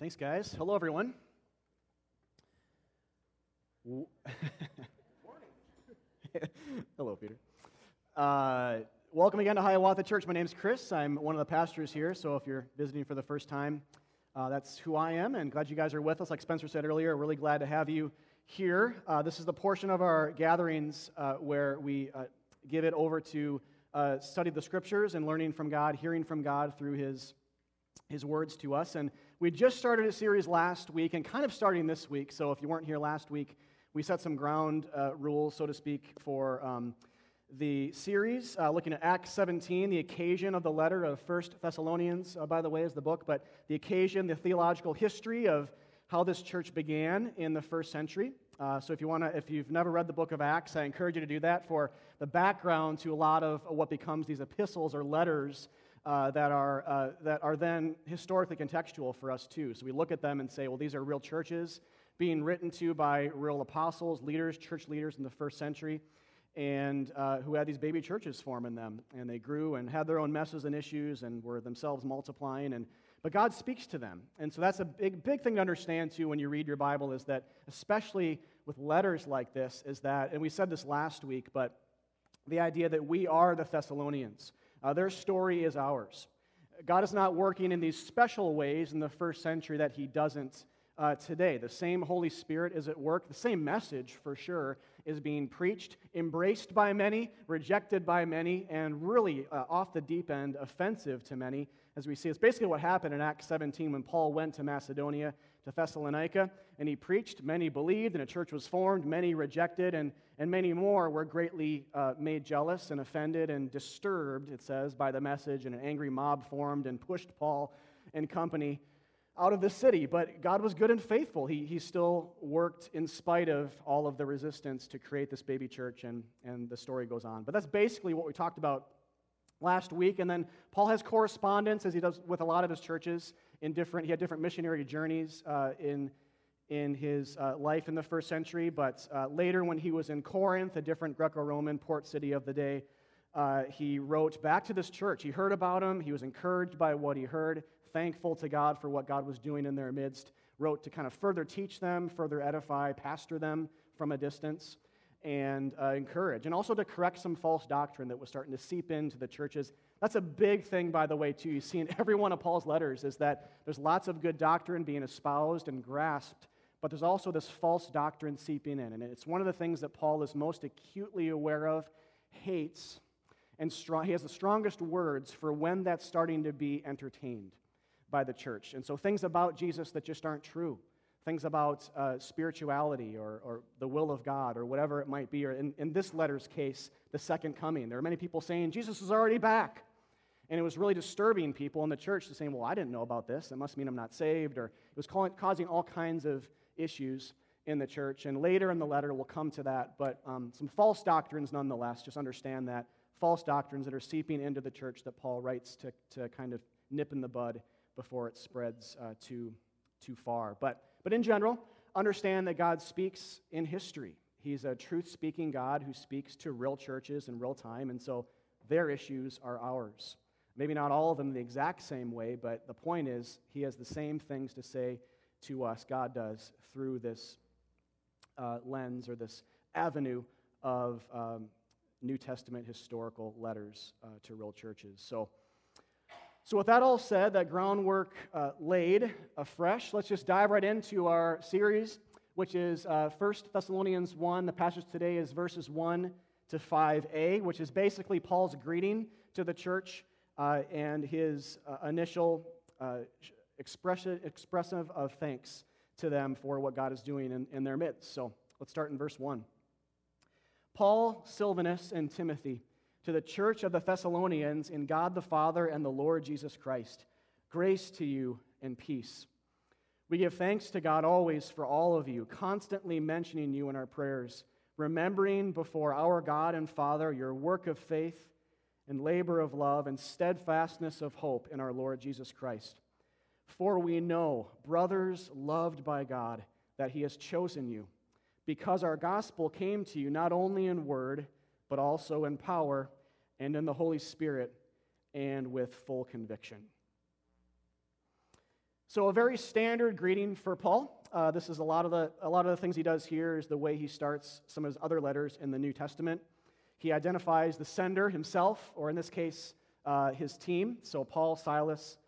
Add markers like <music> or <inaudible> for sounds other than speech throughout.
Thanks, guys. Hello, everyone. <laughs> Hello, Peter. Uh, welcome again to Hiawatha Church. My name's Chris. I'm one of the pastors here. So if you're visiting for the first time, uh, that's who I am, and glad you guys are with us. Like Spencer said earlier, really glad to have you here. Uh, this is the portion of our gatherings uh, where we uh, give it over to uh, study the scriptures and learning from God, hearing from God through His His words to us. And we just started a series last week and kind of starting this week. So if you weren't here last week, we set some ground uh, rules, so to speak, for um, the series, uh, looking at Acts 17, the occasion of the letter of First Thessalonians, uh, by the way, is the book, but the occasion, the theological history of how this church began in the first century. Uh, so if you want to, if you've never read the book of Acts, I encourage you to do that for the background to a lot of what becomes these epistles or letters uh, that, are, uh, that are then historically contextual for us too. So we look at them and say, well, these are real churches being written to by real apostles, leaders, church leaders in the first century, and uh, who had these baby churches forming them. And they grew and had their own messes and issues and were themselves multiplying. And, but God speaks to them. And so that's a big, big thing to understand too when you read your Bible is that, especially with letters like this, is that, and we said this last week, but the idea that we are the Thessalonians. Uh, their story is ours. God is not working in these special ways in the first century that He doesn't uh, today. The same Holy Spirit is at work. The same message, for sure, is being preached, embraced by many, rejected by many, and really uh, off the deep end, offensive to many, as we see. It's basically what happened in Acts 17 when Paul went to Macedonia, to Thessalonica, and he preached. Many believed, and a church was formed. Many rejected, and and many more were greatly uh, made jealous and offended and disturbed, it says, by the message, and an angry mob formed and pushed Paul and company out of the city. But God was good and faithful. He, he still worked in spite of all of the resistance to create this baby church, and, and the story goes on. But that's basically what we talked about last week. And then Paul has correspondence, as he does with a lot of his churches, in different, he had different missionary journeys uh, in in his uh, life in the first century, but uh, later when he was in Corinth, a different Greco Roman port city of the day, uh, he wrote back to this church. He heard about him, he was encouraged by what he heard, thankful to God for what God was doing in their midst, wrote to kind of further teach them, further edify, pastor them from a distance, and uh, encourage, and also to correct some false doctrine that was starting to seep into the churches. That's a big thing, by the way, too. You see in every one of Paul's letters is that there's lots of good doctrine being espoused and grasped but there's also this false doctrine seeping in. And it's one of the things that Paul is most acutely aware of, hates, and strong, he has the strongest words for when that's starting to be entertained by the church. And so things about Jesus that just aren't true, things about uh, spirituality or, or the will of God or whatever it might be, or in, in this letter's case, the second coming. There are many people saying Jesus is already back. And it was really disturbing people in the church to say, well, I didn't know about this. That must mean I'm not saved. Or it was causing all kinds of issues in the church. And later in the letter, we'll come to that. But um, some false doctrines, nonetheless. Just understand that. False doctrines that are seeping into the church that Paul writes to, to kind of nip in the bud before it spreads uh, too, too far. But, but in general, understand that God speaks in history. He's a truth speaking God who speaks to real churches in real time. And so their issues are ours. Maybe not all of them the exact same way, but the point is, he has the same things to say to us, God does, through this uh, lens or this avenue of um, New Testament historical letters uh, to real churches. So, so, with that all said, that groundwork uh, laid afresh, let's just dive right into our series, which is uh, 1 Thessalonians 1. The passage today is verses 1 to 5a, which is basically Paul's greeting to the church uh, and his uh, initial uh, expressive, expressive of thanks to them for what God is doing in, in their midst. So let's start in verse 1. Paul, Silvanus, and Timothy, to the church of the Thessalonians in God the Father and the Lord Jesus Christ, grace to you and peace. We give thanks to God always for all of you, constantly mentioning you in our prayers, remembering before our God and Father your work of faith and labor of love and steadfastness of hope in our Lord Jesus Christ. For we know, brothers loved by God, that He has chosen you, because our gospel came to you not only in word, but also in power and in the Holy Spirit and with full conviction. So, a very standard greeting for Paul. Uh, this is a lot, of the, a lot of the things he does here, is the way he starts some of his other letters in the New Testament. He identifies the sender himself, or in this case, uh, his team. So, Paul, Silas,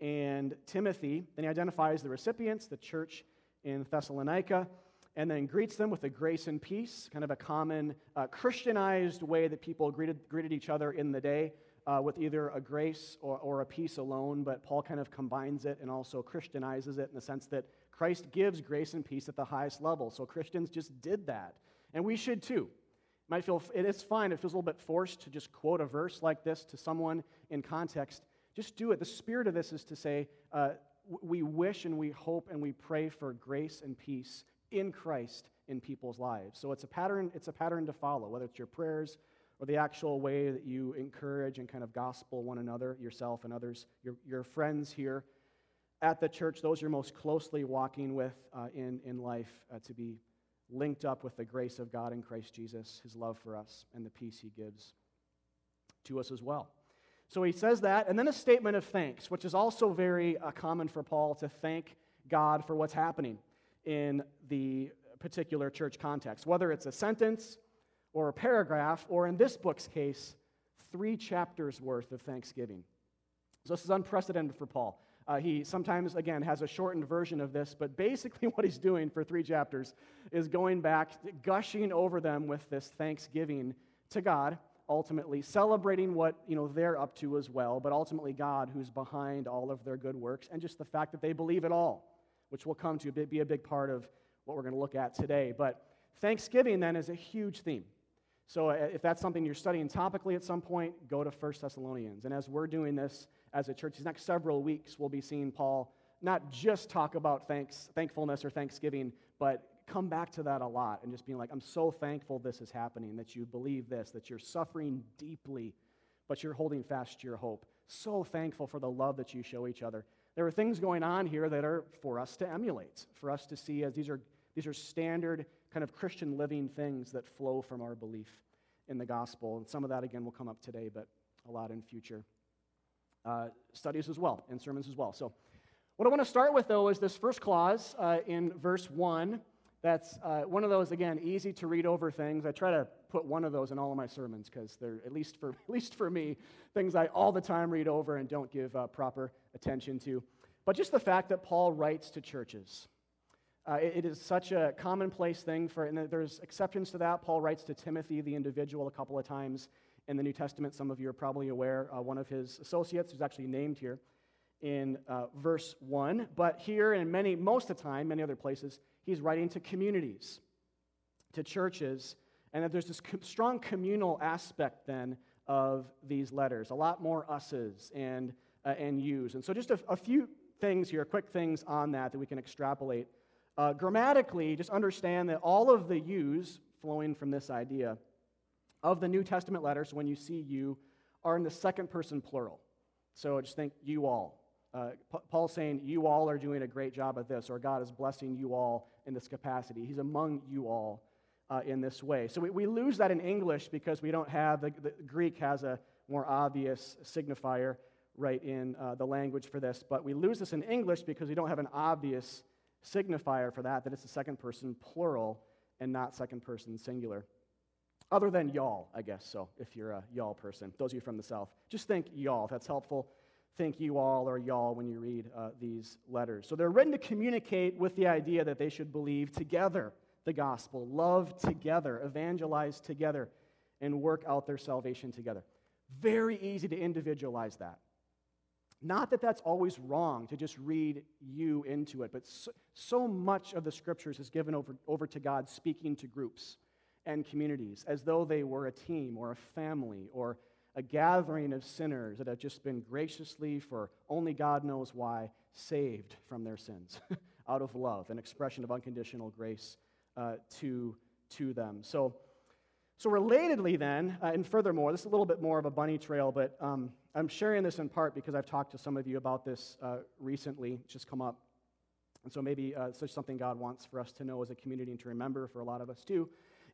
and Timothy. Then he identifies the recipients, the church in Thessalonica, and then greets them with a grace and peace, kind of a common uh, Christianized way that people greeted, greeted each other in the day uh, with either a grace or, or a peace alone, but Paul kind of combines it and also Christianizes it in the sense that Christ gives grace and peace at the highest level. So Christians just did that. And we should too. Might feel it is fine. It feels a little bit forced to just quote a verse like this to someone in context. Just do it. The spirit of this is to say, uh, we wish and we hope and we pray for grace and peace in Christ in people's lives. So it's a pattern, it's a pattern to follow, whether it's your prayers or the actual way that you encourage and kind of gospel one another, yourself and others, your, your friends here at the church, those you're most closely walking with uh, in, in life, uh, to be linked up with the grace of God in Christ Jesus, his love for us, and the peace he gives to us as well. So he says that, and then a statement of thanks, which is also very uh, common for Paul to thank God for what's happening in the particular church context, whether it's a sentence or a paragraph, or in this book's case, three chapters worth of thanksgiving. So this is unprecedented for Paul. Uh, he sometimes, again, has a shortened version of this, but basically <laughs> what he's doing for three chapters is going back, gushing over them with this thanksgiving to God, ultimately celebrating what you know they're up to as well, but ultimately God who's behind all of their good works, and just the fact that they believe it all, which will come to be a big part of what we're going to look at today. But Thanksgiving then is a huge theme. So uh, if that's something you're studying topically at some point, go to 1 Thessalonians. And as we're doing this as a church, these next several weeks, we'll be seeing Paul not just talk about thanks, thankfulness or thanksgiving, but come back to that a lot and just being like, I'm so thankful this is happening, that you believe this, that you're suffering deeply, but you're holding fast to your hope. So thankful for the love that you show each other. There are things going on here that are for us to emulate, for us to see as these are, these are standard kind of Christian living things that flow from our belief in the gospel. And some of that, again, will come up today, but a lot in future uh, studies as well, and sermons as well. So, what I want to start with, though, is this first clause uh, in verse 1. That's uh, one of those, again, easy to read over things. I try to put one of those in all of my sermons because they're, at least for, <laughs> at least for me, things I all the time read over and don't give uh, proper attention to. But just the fact that Paul writes to churches. Uh, it, it is such a commonplace thing for, and there's exceptions to that. Paul writes to Timothy, the individual, a couple of times in the New Testament. Some of you are probably aware. Uh, one of his associates, who's actually named here in uh, verse 1. But here, and many, most of the time, many other places, he's writing to communities, to churches, and that there's this co- strong communal aspect then of these letters. A lot more us's and, uh, and you's. And so, just a, a few things here, quick things on that that we can extrapolate uh, grammatically, just understand that all of the yous flowing from this idea of the New Testament letters, when you see you, are in the second person plural. So just think you all. Uh, Paul's saying you all are doing a great job at this, or God is blessing you all in this capacity. He's among you all uh, in this way. So we, we lose that in English because we don't have, the, the Greek has a more obvious signifier right in uh, the language for this, but we lose this in English because we don't have an obvious signifier for that, that it's a second person plural and not second person singular. Other than y'all, I guess, so if you're a y'all person, those of you from the South, just think y'all. If that's helpful, think you all or y'all when you read uh, these letters. So they're written to communicate with the idea that they should believe together the gospel, love together, evangelize together, and work out their salvation together. Very easy to individualize that. Not that that's always wrong to just read you into it, but so, so, much of the scriptures is given over, over to God speaking to groups and communities as though they were a team or a family or a gathering of sinners that have just been graciously, for only God knows why, saved from their sins <laughs> out of love, an expression of unconditional grace uh, to, to them. So, so, relatedly, then, uh, and furthermore, this is a little bit more of a bunny trail, but um, I'm sharing this in part because I've talked to some of you about this uh, recently. It's just come up. And so, maybe uh, just something God wants for us to know as a community and to remember for a lot of us too,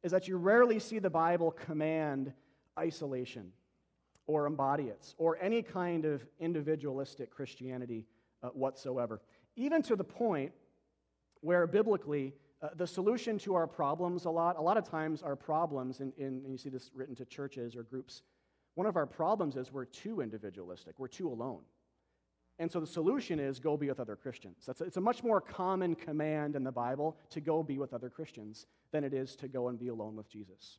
is that you rarely see the Bible command isolation or embody it or any kind of individualistic Christianity uh, whatsoever. Even to the point where biblically, uh, the solution to our problems a lot, a lot of times our problems, in, in, and you see this written to churches or groups, one of our problems is we're too individualistic, we're too alone. And so the solution is go be with other Christians. That's a, it's a much more common command in the Bible to go be with other Christians than it is to go and be alone with Jesus.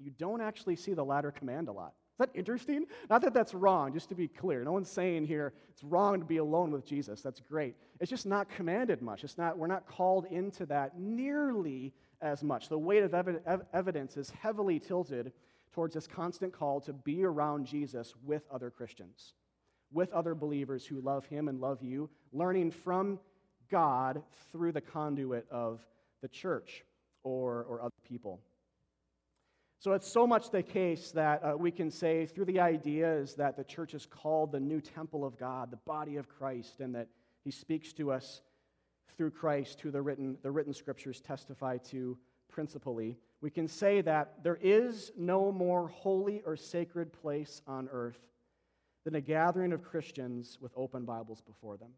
You don't actually see the latter command a lot. Is that interesting? Not that that's wrong, just to be clear. No one's saying here it's wrong to be alone with Jesus. That's great. It's just not commanded much. It's not, we're not called into that nearly as much. The weight of ev- ev- evidence is heavily tilted towards this constant call to be around Jesus with other Christians, with other believers who love him and love you, learning from God through the conduit of the church or, or other people. So it's so much the case that uh, we can say through the ideas that the church is called the new temple of God, the body of Christ, and that he speaks to us through Christ, who the written, the written scriptures testify to principally. We can say that there is no more holy or sacred place on earth than a gathering of Christians with open Bibles before them.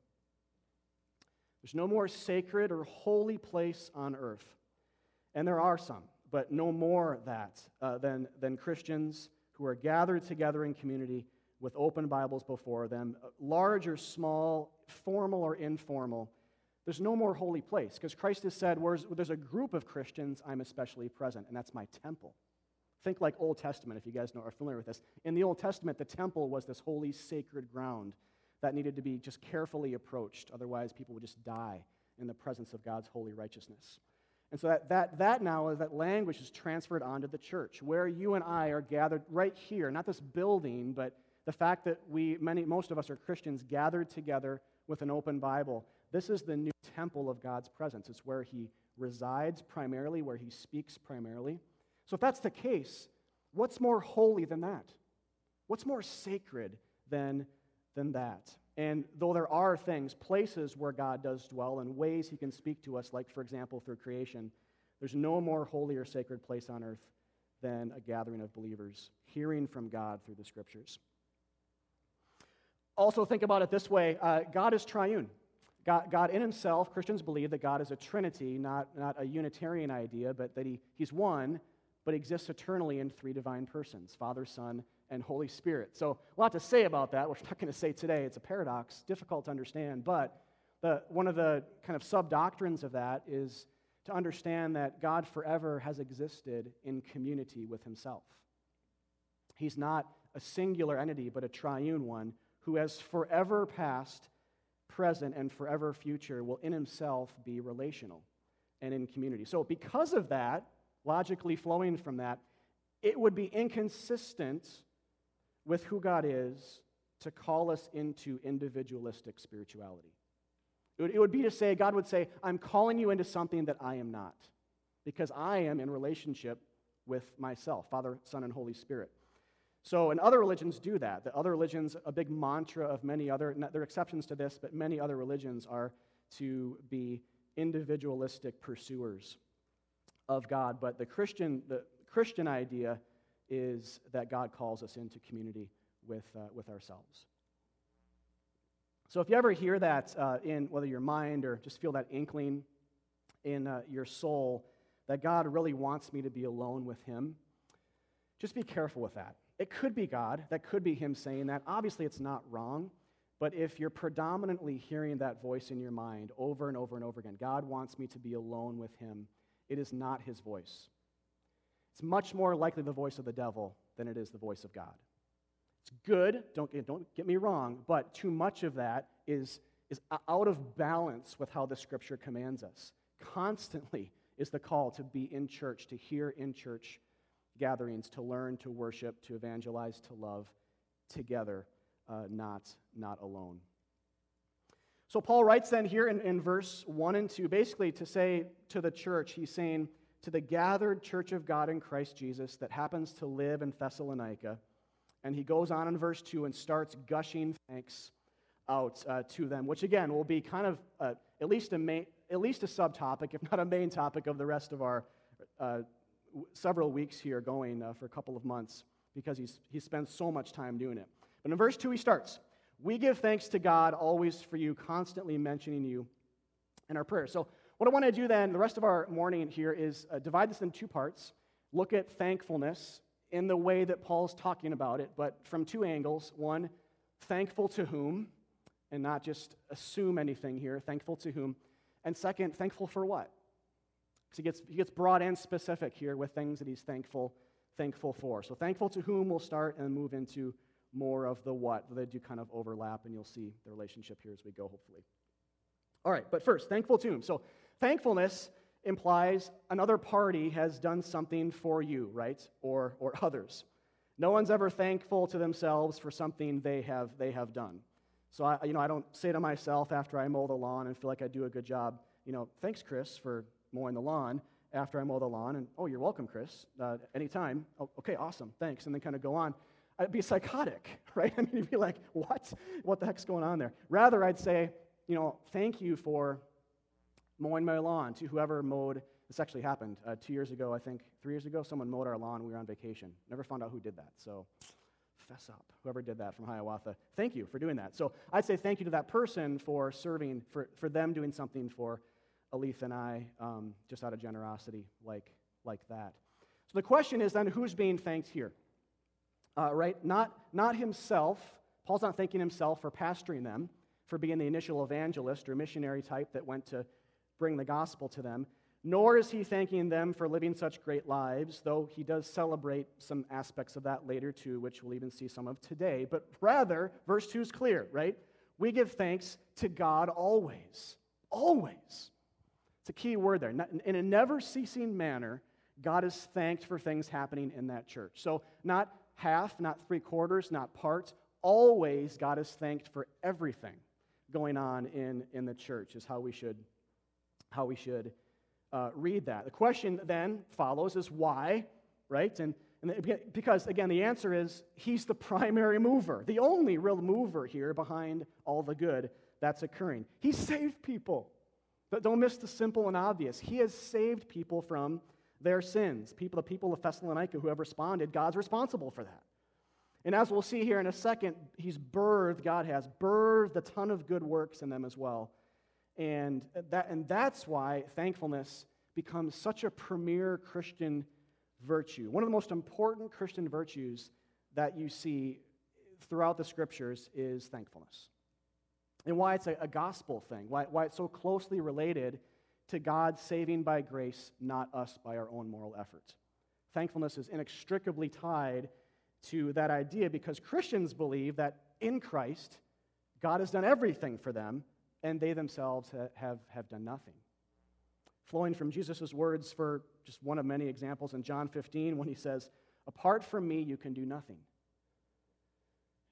There's no more sacred or holy place on earth. And there are some but no more that uh, than, than Christians who are gathered together in community with open Bibles before them, uh, large or small, formal or informal. There's no more holy place because Christ has said, there's a group of Christians, I'm especially present, and that's my temple. Think like Old Testament, if you guys know, are familiar with this. In the Old Testament, the temple was this holy, sacred ground that needed to be just carefully approached. Otherwise, people would just die in the presence of God's holy righteousness. And so that, that, that now is that language is transferred onto the church, where you and I are gathered right here, not this building, but the fact that we, many, most of us are Christians, gathered together with an open Bible. This is the new temple of God's presence. It's where He resides primarily, where He speaks primarily. So if that's the case, what's more holy than that? What's more sacred than, than that? And though there are things, places where God does dwell and ways he can speak to us, like, for example, through creation, there's no more holy or sacred place on earth than a gathering of believers hearing from God through the scriptures. Also, think about it this way uh, God is triune. God, God, in himself, Christians believe that God is a trinity, not, not a Unitarian idea, but that he, he's one, but exists eternally in three divine persons Father, Son, and Holy Spirit. So, a lot to say about that, which we're not going to say today. It's a paradox, difficult to understand. But the, one of the kind of sub doctrines of that is to understand that God forever has existed in community with himself. He's not a singular entity, but a triune one who has forever past, present, and forever future will in himself be relational and in community. So, because of that, logically flowing from that, it would be inconsistent with who God is to call us into individualistic spirituality. It would, it would, be to say, God would say, I'm calling you into something that I am not, because I am in relationship with myself, Father, Son, and Holy Spirit. So, and other religions do that. The other religions, a big mantra of many other, there are exceptions to this, but many other religions are to be individualistic pursuers of God. But the Christian, the Christian idea is that God calls us into community with, uh, with ourselves. So if you ever hear that uh, in whether your mind or just feel that inkling in uh, your soul that God really wants me to be alone with Him, just be careful with that. It could be God, that could be Him saying that. Obviously, it's not wrong, but if you're predominantly hearing that voice in your mind over and over and over again, God wants me to be alone with Him, it is not His voice. It's much more likely the voice of the devil than it is the voice of God. It's good, don't get, don't get me wrong, but too much of that is, is out of balance with how the scripture commands us. Constantly is the call to be in church, to hear in church gatherings, to learn, to worship, to evangelize, to love together, uh, not, not alone. So Paul writes then here in, in verse 1 and 2, basically to say to the church, he's saying, to the gathered church of God in Christ Jesus that happens to live in Thessalonica. And he goes on in verse 2 and starts gushing thanks out uh, to them, which again will be kind of uh, at, least a main, at least a subtopic, if not a main topic of the rest of our uh, several weeks here going uh, for a couple of months because he's, he spends so much time doing it. But in verse 2, he starts We give thanks to God always for you, constantly mentioning you in our prayers. So, what I want to do then, the rest of our morning here, is uh, divide this in two parts. Look at thankfulness in the way that Paul's talking about it, but from two angles. One, thankful to whom, and not just assume anything here, thankful to whom. And second, thankful for what? Because he gets, he gets broad and specific here with things that he's thankful, thankful for. So, thankful to whom we'll start and move into more of the what. They do kind of overlap, and you'll see the relationship here as we go, hopefully. All right, but first, thankful to whom. So, thankfulness implies another party has done something for you, right? Or, or others. No one's ever thankful to themselves for something they have, they have done. So I, you know, I don't say to myself after I mow the lawn and feel like I do a good job, you know, thanks, Chris, for mowing the lawn after I mow the lawn. And, oh, you're welcome, Chris, uh, anytime. Oh, okay, awesome, thanks. And then kind of go on. I'd be psychotic, <laughs> right? I mean, you'd be like, what? What the heck's going on there? Rather, I'd say, you know, thank you for mowing my lawn to whoever mowed. This actually happened uh, two years ago, I think, three years ago. Someone mowed our lawn. We were on vacation. Never found out who did that. So fess up, whoever did that from Hiawatha. Thank you for doing that. So I'd say thank you to that person for serving, for, for them doing something for Alith and I, um, just out of generosity like, like that. So the question is then, who's being thanked here? Uh, right? Not, not himself. Paul's not thanking himself for pastoring them, for being the initial evangelist or missionary type that went to bring the gospel to them, nor is he thanking them for living such great lives, though he does celebrate some aspects of that later too, which we'll even see some of today. But rather, verse 2 is clear, right? We give thanks to God always. Always. It's a key word there. In a never ceasing manner, God is thanked for things happening in that church. So, not half, not three quarters, not parts. Always, God is thanked for everything going on in, in the church, is how we should how we should uh, read that. The question then follows is why, right? And, and because, again, the answer is he's the <laughs> primary mover, the only real mover here behind all the good that's occurring. He saved people. But don't miss the simple and obvious. He has saved people from their sins. People, the people of Thessalonica who have responded, God's responsible for that. And as we'll see here in a second, he's birthed, God has birthed a ton of good works in them as well. And, that, and that's why thankfulness becomes such a premier Christian virtue. One of the most important Christian virtues that you see throughout the scriptures is thankfulness. And why it's a, a gospel thing, why, why it's so closely related to God saving by grace, not us by our own moral efforts. Thankfulness is inextricably tied to that idea because Christians believe that in Christ, God has done everything for them and they themselves have, have done nothing. Flowing from Jesus' words for just one of many examples in John 15, when he says, Apart from me, you can do nothing.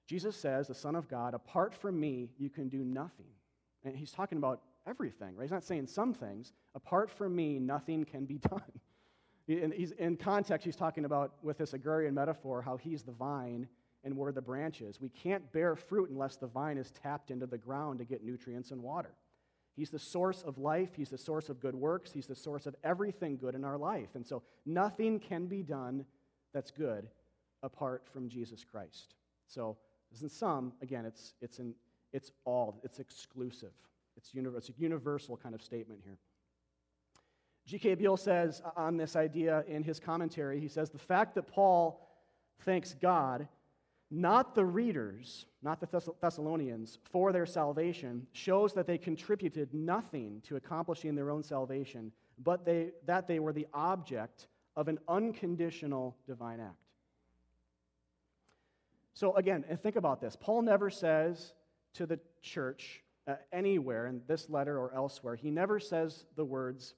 Jesus says, the Son of God, apart from me, you can do nothing. And he's talking about everything, right? He's not saying some things. Apart from me, nothing can be <laughs> done. In, in context, he's talking about, with this agrarian metaphor, how he's the vine and we're the branches. We can't bear fruit unless the vine is tapped into the ground to get nutrients and water. He's the source of life, He's the source of good works, He's the source of everything good in our life. And so nothing can be done that's good apart from Jesus Christ. So, isn't some, again, it's, it's, an, it's all, it's exclusive. It's, it's a universal kind of statement here. G.K. Beale says uh, on this idea in his commentary, he says, the fact that Paul thanks God not the readers, not the Thessalonians, for their salvation, shows that they contributed nothing to accomplishing their own salvation, but they, that they were the object of an unconditional divine act. So, again, and think about this. Paul never says to the church uh, anywhere in this letter or elsewhere, he never says the words,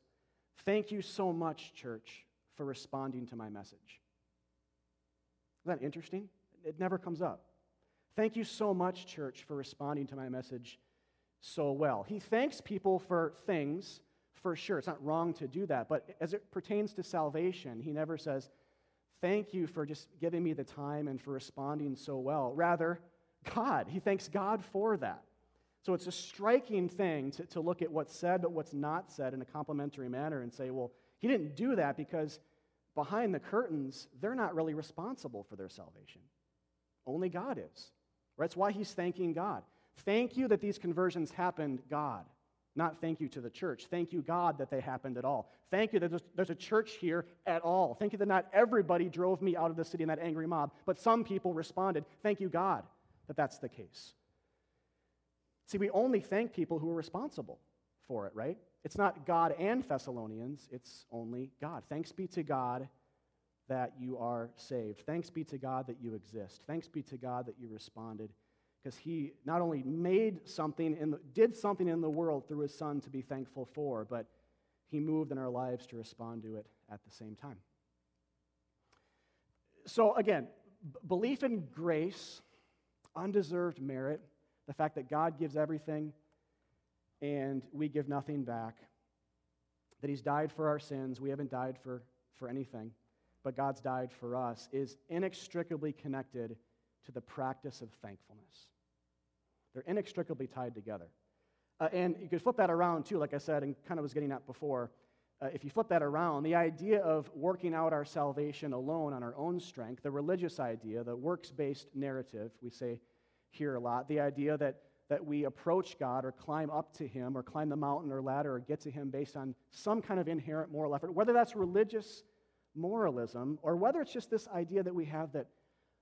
Thank you so much, church, for responding to my message. Isn't that interesting? It never comes up. Thank you so much, church, for responding to my message so well. He thanks people for things, for sure. It's not wrong to do that. But as it pertains to salvation, he never says, Thank you for just giving me the time and for responding so well. Rather, God. He thanks God for that. So it's a striking thing to, to look at what's said but what's not said in a complementary manner and say, well, he didn't do that because behind the curtains, they're not really responsible for their salvation. Only God is. Right? That's why he's thanking God. Thank you that these conversions happened, God. Not thank you to the church. Thank you, God, that they happened at all. Thank you that there's, there's, a church here at all. Thank you that not everybody drove me out of the city in that angry mob, but some people responded. Thank you, God, that that's the case. See, we only thank people who are responsible for it, right? It's not God and Thessalonians, it's only God. Thanks be to God that you are saved. Thanks be to God that you exist. Thanks be to God that you responded because he not only made something and did something in the world through his son to be thankful for, but he moved in our lives to respond to it at the same time. So again, b- belief in grace, undeserved merit, the fact that God gives everything and we give nothing back, that he's died for our sins, we haven't died for, for anything, but God's died for us, is inextricably connected to the practice of thankfulness. They're inextricably tied together. Uh, and you could flip that around too, like I said, and kind of was getting at before. Uh, if you flip that around, the idea of working out our salvation alone on our own strength, the religious idea, the works based narrative, we say here a lot, the idea that, that we approach God or climb up to Him or climb the mountain or ladder or get to Him based on some kind of inherent moral effort, whether that's religious moralism or whether it's just this idea that we have that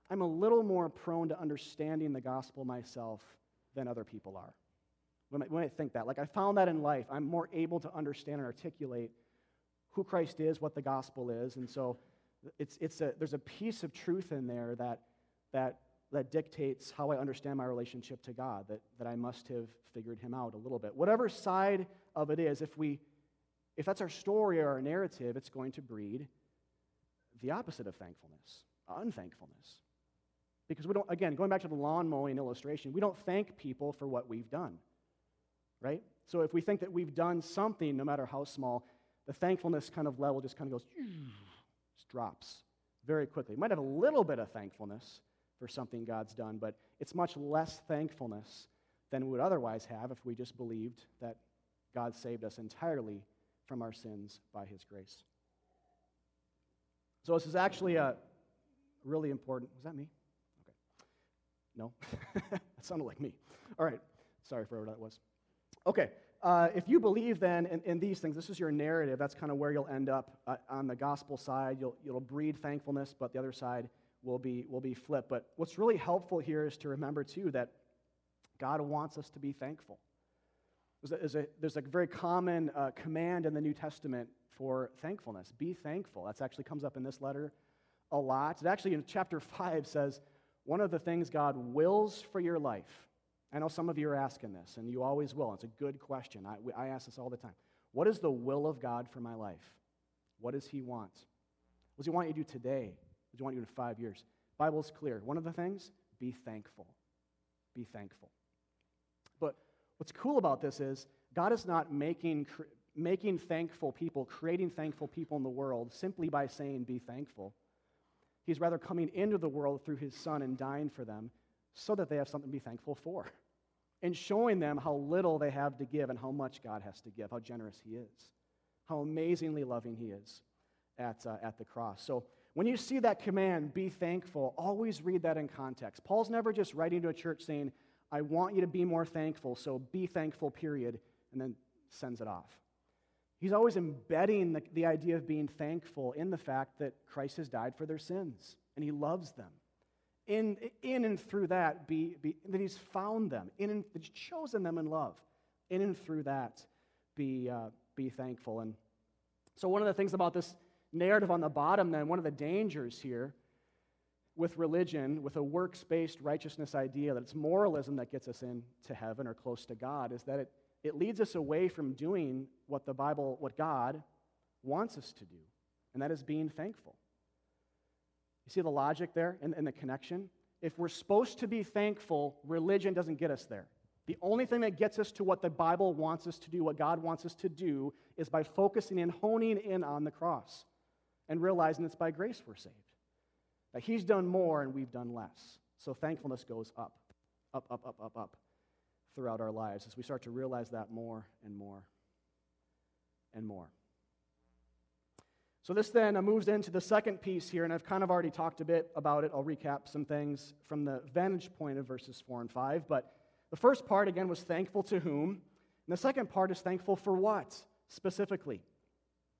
I'm a little more prone to understanding the gospel myself than other people are. When I, when I think that, like I found that in life, I'm more able to understand and articulate who Christ is, what the gospel is, and so it's, it's a, there's a piece of truth in there that, that, that dictates how I understand my relationship to God, that, that I must have figured him out a little bit. Whatever side of it is, if, we, if that's our story or our narrative, it's going to breed the opposite of thankfulness, unthankfulness. Because we don't, again, going back to the lawn mowing illustration, we don't thank people for what we've done, right? So if we think that we've done something, no matter how small, the thankfulness kind of level just kind of goes, just drops very quickly. Might have a little bit of thankfulness for something God's done, but it's much less thankfulness than we would otherwise have if we just believed that God saved us entirely from our sins by his grace. So this is actually a really important. Was that me? Okay. No? <laughs> that sounded like me. All right. Sorry for whoever that was. Okay. Uh, if you believe then in, in, these things, this is your narrative, that's kind of where you'll end up uh, on the gospel side. You'll, you'll breed thankfulness, but the other side will be, will be flipped. But what's really helpful here is to remember, too, that God wants us to be thankful. There's a, there's a, very common uh, command in the New Testament for thankfulness. Be thankful. That actually comes up in this letter a lot. It actually, in chapter 5, says, one of the things God wills for your life, I know some of you are asking this, and you always will. It's a good question. I, I ask this all the time. What is the will of God for my life? What does He want? What does He want you to do today? He want you in five years? Bible's clear. One of the things, be thankful. Be thankful. But what's cool about this is God is not making, making thankful people, creating thankful people in the world simply by saying, be thankful. He's rather coming into the world through his son and dying for them so that they have something to be thankful for. And showing them how little they have to give and how much God has to give, how generous he is, how amazingly loving he is at, uh, at the cross. So when you see that command, be thankful, always read that in context. Paul's never just writing to a church saying, I want you to be more thankful, so be thankful, period, and then sends it off. He's always embedding the, the idea of being thankful in the fact that Christ has died for their sins and he loves them. In, in and through that, be, be, that he's found them, in and, that he's chosen them in love. In and through that, be, uh, be thankful. And so, one of the things about this narrative on the bottom, then, one of the dangers here with religion, with a works based righteousness idea that it's moralism that gets us into heaven or close to God, is that it it leads us away from doing what the Bible, what God wants us to do, and that is being thankful. You see the logic there and, and the connection? If we're supposed to be thankful, religion doesn't get us there. The only thing that gets us to what the Bible wants us to do, what God wants us to do, is by focusing and honing in on the cross and realizing it's by grace we're saved. That He's done more and we've done less. So thankfulness goes up, up, up, up, up, up throughout our lives as we start to realize that more and more and more. So, this then uh, moves into the second piece here, and I've kind of already talked a bit about it. I'll recap some things from the vantage point of verses 4 and 5. But the first part, again, was thankful to whom? And the second part is thankful for what specifically?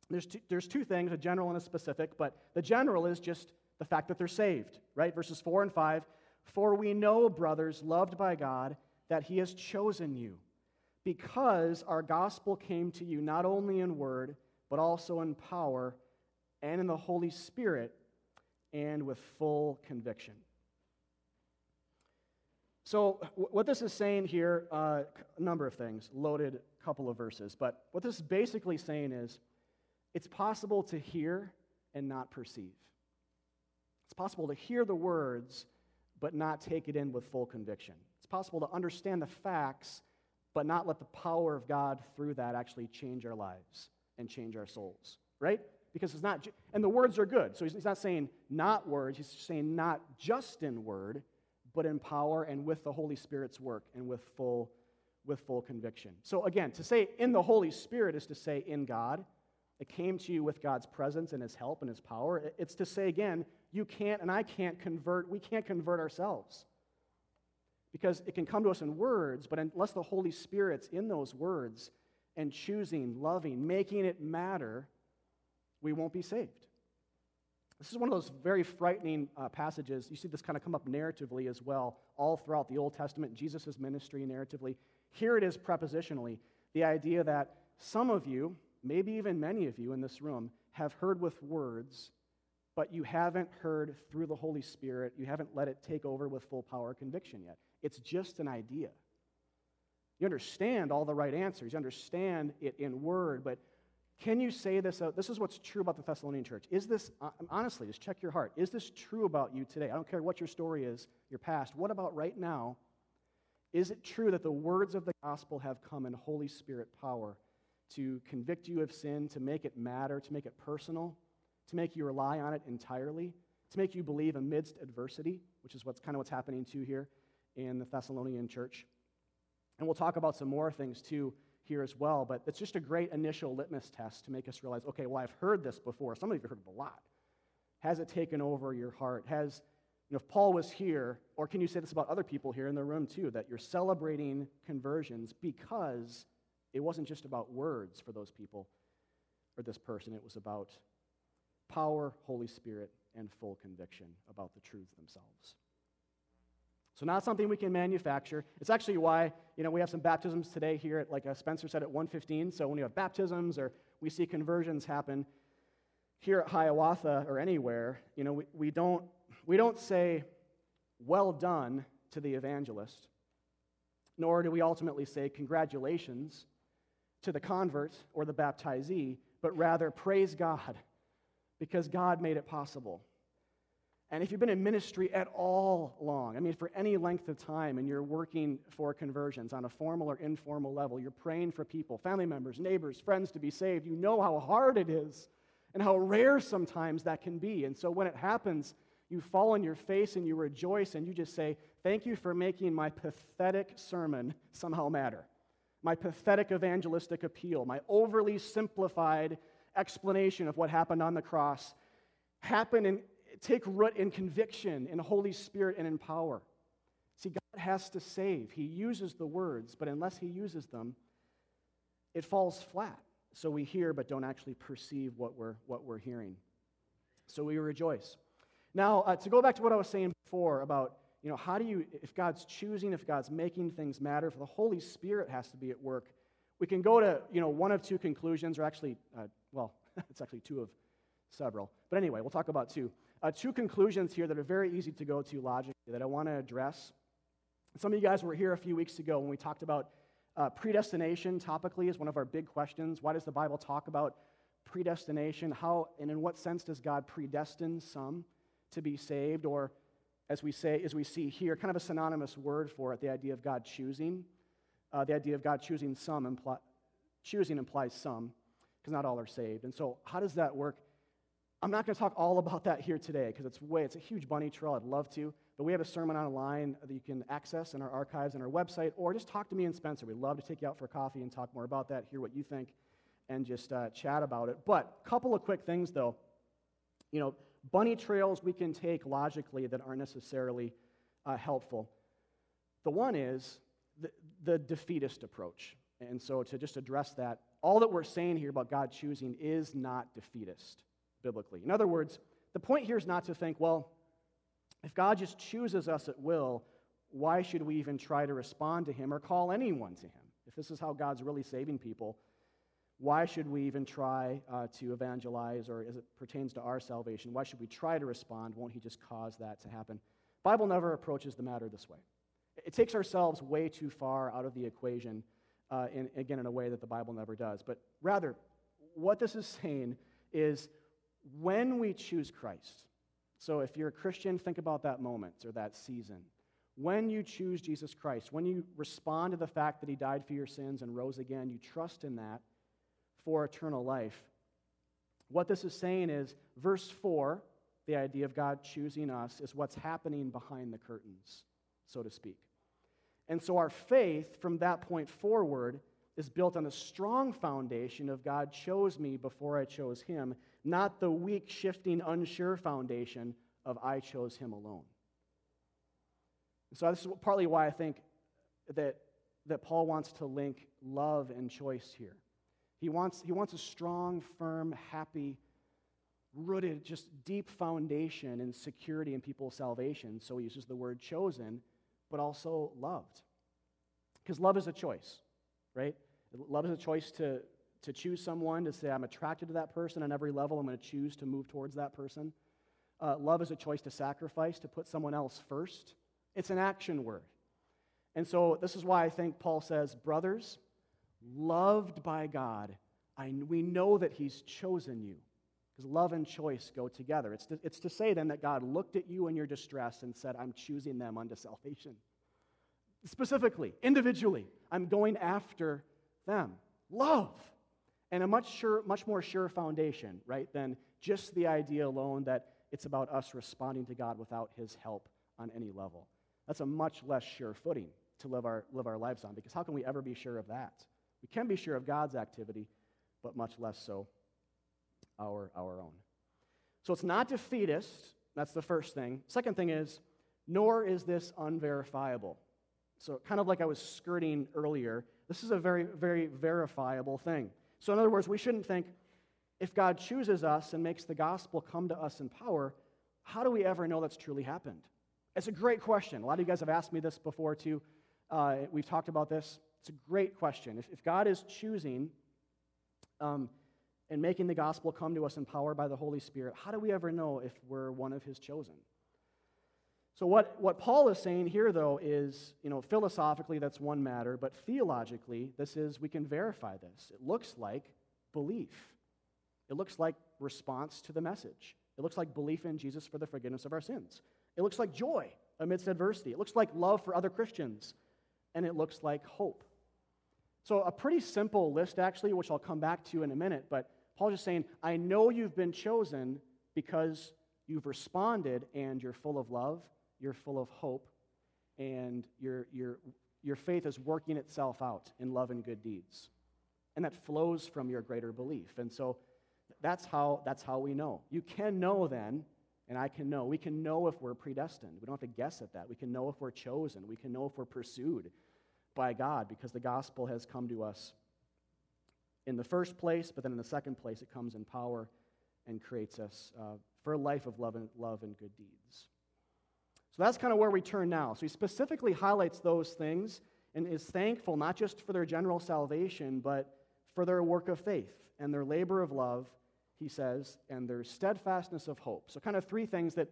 There's two, there's two things, a general and a specific, but the general is just the fact that they're saved, right? Verses 4 and 5 For we know, brothers, loved by God, that He has chosen you, because our gospel came to you not only in word, but also in power and in the Holy Spirit and with full conviction. So, what this is saying here, uh, a number of things, loaded couple of verses, but what this is basically saying is it's possible to hear and not perceive. It's possible to hear the words, but not take it in with full conviction. It's possible to understand the facts, but not let the power of God through that actually change our lives and change our souls, right? because it's not, and the words are good. So he's not saying not words, he's saying not just in word, but in power and with the Holy Spirit's work and with full, with full conviction. So again, to say in the Holy Spirit is to say in God. It came to you with God's presence and his help and his power. It's to say again, you can't and I can't convert, we can't convert ourselves. Because it can come to us in words, but unless the Holy Spirit's in those words and choosing, loving, making it matter, we won't be saved. This is one of those very frightening uh, passages. You see this kind of come up narratively as well, all throughout the Old Testament, Jesus' ministry narratively. Here it is prepositionally the idea that some of you, maybe even many of you in this room, have heard with words, but you haven't heard through the Holy Spirit. You haven't let it take over with full power conviction yet. It's just an idea. You understand all the right answers, you understand it in word, but can you say this out? This is what's true about the Thessalonian church. Is this, uh, honestly, just check your heart. Is this true about you today? I don't care what your story is, your past. What about right now? Is it true that the words of the gospel have come in Holy Spirit power to convict you of sin, to make it matter, to make it personal, to make you rely on it entirely, to make you believe amidst adversity, which is what's kind of what's happening too here in the Thessalonian church? And we'll talk about some more things too here as well, but it's just a great initial litmus test to make us realize okay, well, I've heard this before. Some of you have heard it a lot. Has it taken over your heart? Has, you know, if Paul was here, or can you say this about other people here in the room too, that you're celebrating conversions because it wasn't just about words for those people or this person, it was about power, Holy Spirit, and full conviction about the truths themselves. So not something we can manufacture. It's actually why, you know, we have some baptisms today here at, like uh, Spencer said, at 115. So when you have baptisms or we see conversions happen here at Hiawatha or anywhere, you know, we, we, don't, we don't say, well done to the evangelist, nor do we ultimately say congratulations to the convert or the baptizee, but rather praise God because God made it possible. And if you've been in ministry at all long, I mean, for any length of time, and you're working for conversions on a formal or informal level, you're praying for people, family members, neighbors, friends to be saved, you know how hard it is and how rare sometimes that can be. And so when it happens, you fall on your face and you rejoice and you just say, Thank you for making my pathetic sermon somehow matter. My pathetic evangelistic appeal, my overly simplified explanation of what happened on the cross happen and take root in conviction, in Holy Spirit, and in power. See, God has to save. He uses the words, but unless He uses them, it falls flat. So we hear but don't actually perceive what we're, what we're hearing. So we rejoice. Now, uh, to go back to what I was saying before about, you know, how do you, if God's choosing, if God's making things matter, if the Holy Spirit has to be at work, we can go to, you know, one of two conclusions, or actually, uh, well, <laughs> it's actually two of several. But anyway, we'll talk about two uh, two conclusions here that are very easy to go to logically that I want to address. Some of you guys were here a few weeks ago when we talked about uh, predestination topically is one of our big questions. Why does the Bible talk about predestination? How and in what sense does God predestine some to be saved? Or as we say, as we see here, kind of a synonymous word for it, the idea of God choosing. Uh, the idea of God choosing some imply, choosing implies some, because not all are saved. And so, how does that work? I'm not going to talk all about that here today because it's way, it's a huge bunny trail. I'd love to. But we have a sermon online that you can access in our archives and our website, or just talk to me and Spencer. We'd love to take you out for coffee and talk more about that, hear what you think. and just uh, chat about it. But a couple of quick things, though. You know, bunny trails we can take logically that aren't necessarily uh, helpful. The one is the, the defeatist approach. And so, to just address that, all that we're saying here about God choosing is not defeatist biblically. In other words, the point here is not to think, well, if God just chooses us at will, why should we even try to respond to Him or call anyone to Him? If this is how God's really saving people, why should we even try uh, to evangelize or as it pertains to our salvation why should we try to respond? Won't he just cause that to happen? Bible never approaches the matter this way. It takes ourselves way too far out of the equation uh, in, again in a way that the bible never does. But rather what this is saying is when we choose christ so if you're a christian think about that moment or that season. When you choose jesus christ when you respond to the fact that he died for your sins and rose again you trust in that for eternal life. What this is saying is, verse 4, the idea of God choosing us, is what's happening behind the curtains, so to speak. And so our faith from that point forward is built on a strong foundation of God chose me before I chose him, not the weak, shifting, unsure foundation of I chose him alone. So this is partly why I think that, that Paul wants to link love and choice here. He wants, he wants a strong, firm, happy, rooted, just deep foundation and security in people's salvation. So he uses the word chosen, but also loved. Because love is a choice, right? Love is a choice to, to choose someone, to say, I'm attracted to that person on every level. I'm going to choose to move towards that person. Uh, love is a choice to sacrifice, to put someone else first. It's an action word. And so this is why I think Paul says, Brothers, loved by God, I, we know that He's chosen you. Because love and choice go together. It's to, it's to say then that God looked at you in your distress and said, I'm choosing them unto salvation. Specifically, individually, I'm going after them. Love. And a much, sure, much more sure foundation, right, than just the idea alone that it's about us responding to God without His help on any level. That's a much less sure footing to live our, live our lives on because how can we ever be sure of that? We can be sure of God's activity, but much less so our, our own. So it's not defeatist. That's the first thing. Second thing is, nor is this unverifiable. So, kind of like I was skirting earlier, this is a very, very verifiable thing. So, in other words, we shouldn't think if God chooses us and makes the gospel come to us in power, how do we ever know that's truly happened? It's a great question. A lot of you guys have asked me this before, too. Uh, we've talked about this. It's a great question. If, if God is choosing um, and making the gospel come to us in power by the Holy Spirit, how do we ever know if we're one of his chosen? So, what, what Paul is saying here, though, is, you know, philosophically, that's one matter, but theologically, this is, we can verify this. It looks like belief, it looks like response to the message, it looks like belief in Jesus for the forgiveness of our sins, it looks like joy amidst adversity, it looks like love for other Christians, and it looks like hope. So, a pretty simple list, actually, which I'll come back to in a minute, but Paul's just saying, I know you've been chosen because you've responded and you're full of love, you're full of hope, and your, your, your faith is working itself out in love and good deeds. And that flows from your greater belief. And so that's how, that's how we know. You can know then, and I can know. We can know if we're predestined. We don't have to guess at that. We can know if we're chosen. We can know if we're pursued by God because the gospel has come to us in the first place, but then in the second place, it comes in power and creates us uh, for a life of love and, love and good deeds. So that's kind of where we turn now. So he specifically highlights those things and is thankful not just for their general salvation, but for their work of faith and their labor of love, he says, and their steadfastness of hope. So, kind of three things that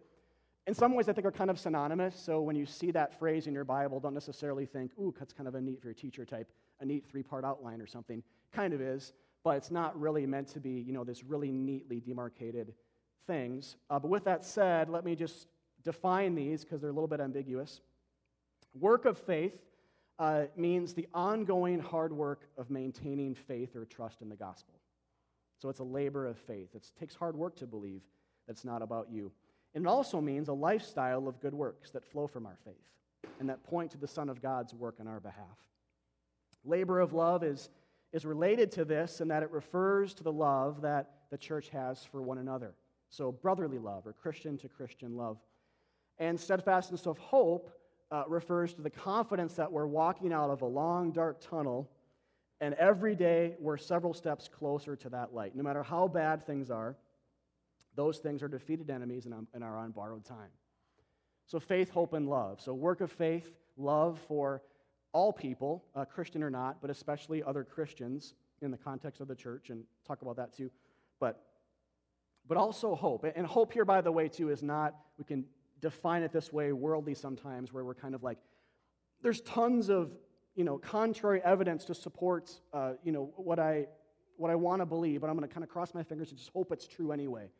in some ways I think are kind of synonymous. So when you see that phrase in your Bible, don't necessarily think, ooh, that's kind of a neat for your teacher type, a neat three part outline or something. Kind of is, but it's not really meant to be, you know, this really neatly demarcated things. Uh, but with that said, let me just define these because they're a little bit ambiguous. Work of faith uh, means the ongoing hard work of maintaining faith or trust in the gospel. So it's a labor of faith. It takes hard work to believe that's not about you. And it also means a lifestyle of good works that flow from our faith and that point to the Son of God's work on our behalf. Labor of love is, is related to this in that it refers to the love that the church has for one another. So, brotherly love or Christian to Christian love. And steadfastness of hope uh, refers to the confidence that we're walking out of a long, dark tunnel, and every day we're several steps closer to that light. No matter how bad things are, those things are defeated enemies and are on borrowed time. So, faith, hope, and love. So, work of faith, love for all people, uh, Christian or not, but especially other Christians in the context of the church, and talk about that too. But, but also hope. And hope here, by the way, too, is not, we can define it this way, worldly sometimes, where we're kind of like, there's tons of, you know, contrary evidence to support, uh, you know, what I, what I want to believe, but I'm going to kind of cross my fingers and just hope it's true anyway.